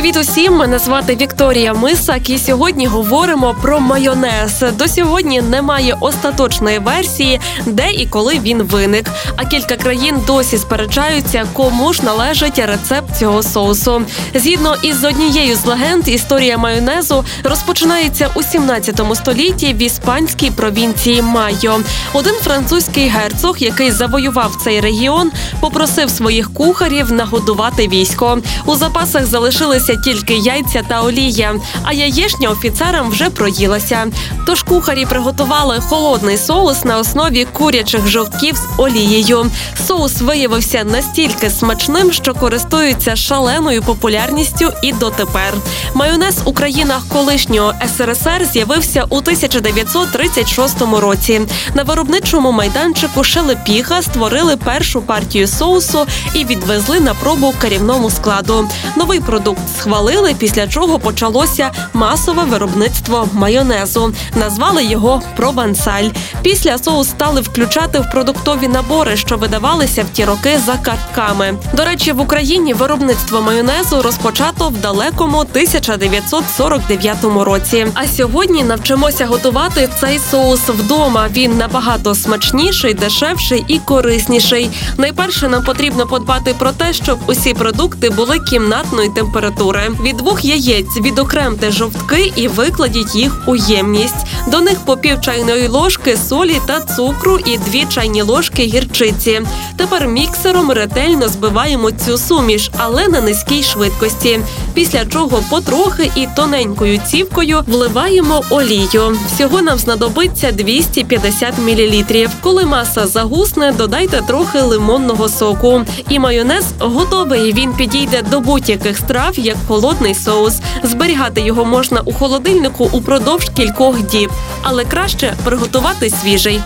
Привіт усім! Мене звати Вікторія Мисак, і сьогодні говоримо про майонез. До сьогодні немає остаточної версії, де і коли він виник. А кілька країн досі сперечаються, кому ж належить рецепт цього соусу. Згідно із однією з легенд, історія майонезу розпочинається у 17 столітті в іспанській провінції Майо. Один французький герцог, який завоював цей регіон, попросив своїх кухарів нагодувати військо. У запасах залишилися тільки яйця та олія, а яєчня офіцерам вже проїлася. Тож кухарі приготували холодний соус на основі курячих жовтків з олією. Соус виявився настільки смачним, що користується шаленою популярністю і дотепер. Майонез у країнах колишнього СРСР з'явився у 1936 році. На виробничому майданчику Шелепіха створили першу партію соусу і відвезли на пробу керівному складу. Новий продукт схвалили, після чого почалося масове виробництво майонезу. Назвали його провансаль. Після соус стали включати в продуктові набори, що видавалися в ті роки за картками. До речі, в Україні виробництво майонезу розпочато в далекому 1949 році. А сьогодні навчимося готувати цей соус вдома. Він набагато смачніший, дешевший і корисніший. Найперше нам потрібно подбати про те, щоб усі продукти були кімнатної температури. Від двох яєць відокремте жовтки і викладіть їх у ємність. До них по пів чайної ложки солі та цукру і дві чайні ложки гірчиці. Тепер міксером ретельно збиваємо цю суміш, але на низькій швидкості. Після чого потрохи і тоненькою цівкою вливаємо олію. Всього нам знадобиться 250 мл. Коли маса загусне, додайте трохи лимонного соку. І майонез готовий. Він підійде до будь-яких страв як холодний соус. Зберігати його можна у холодильнику упродовж кількох діб, але краще приготувати свіжий.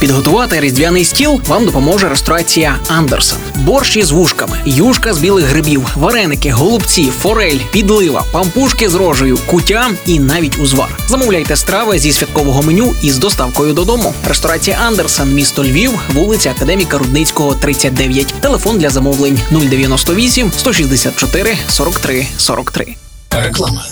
Підготувати різдвяний стіл вам допоможе ресторація Андерсен. Борщ із вушками, юшка з білих грибів, вареники, голубці, форель, підлива, пампушки з рожею, кутя і навіть узвар. Замовляйте страви зі святкового меню із доставкою додому. Ресторація Андерсен, місто Львів, вулиця Академіка Рудницького, 39. Телефон для замовлень 098 164 43 43. Реклама.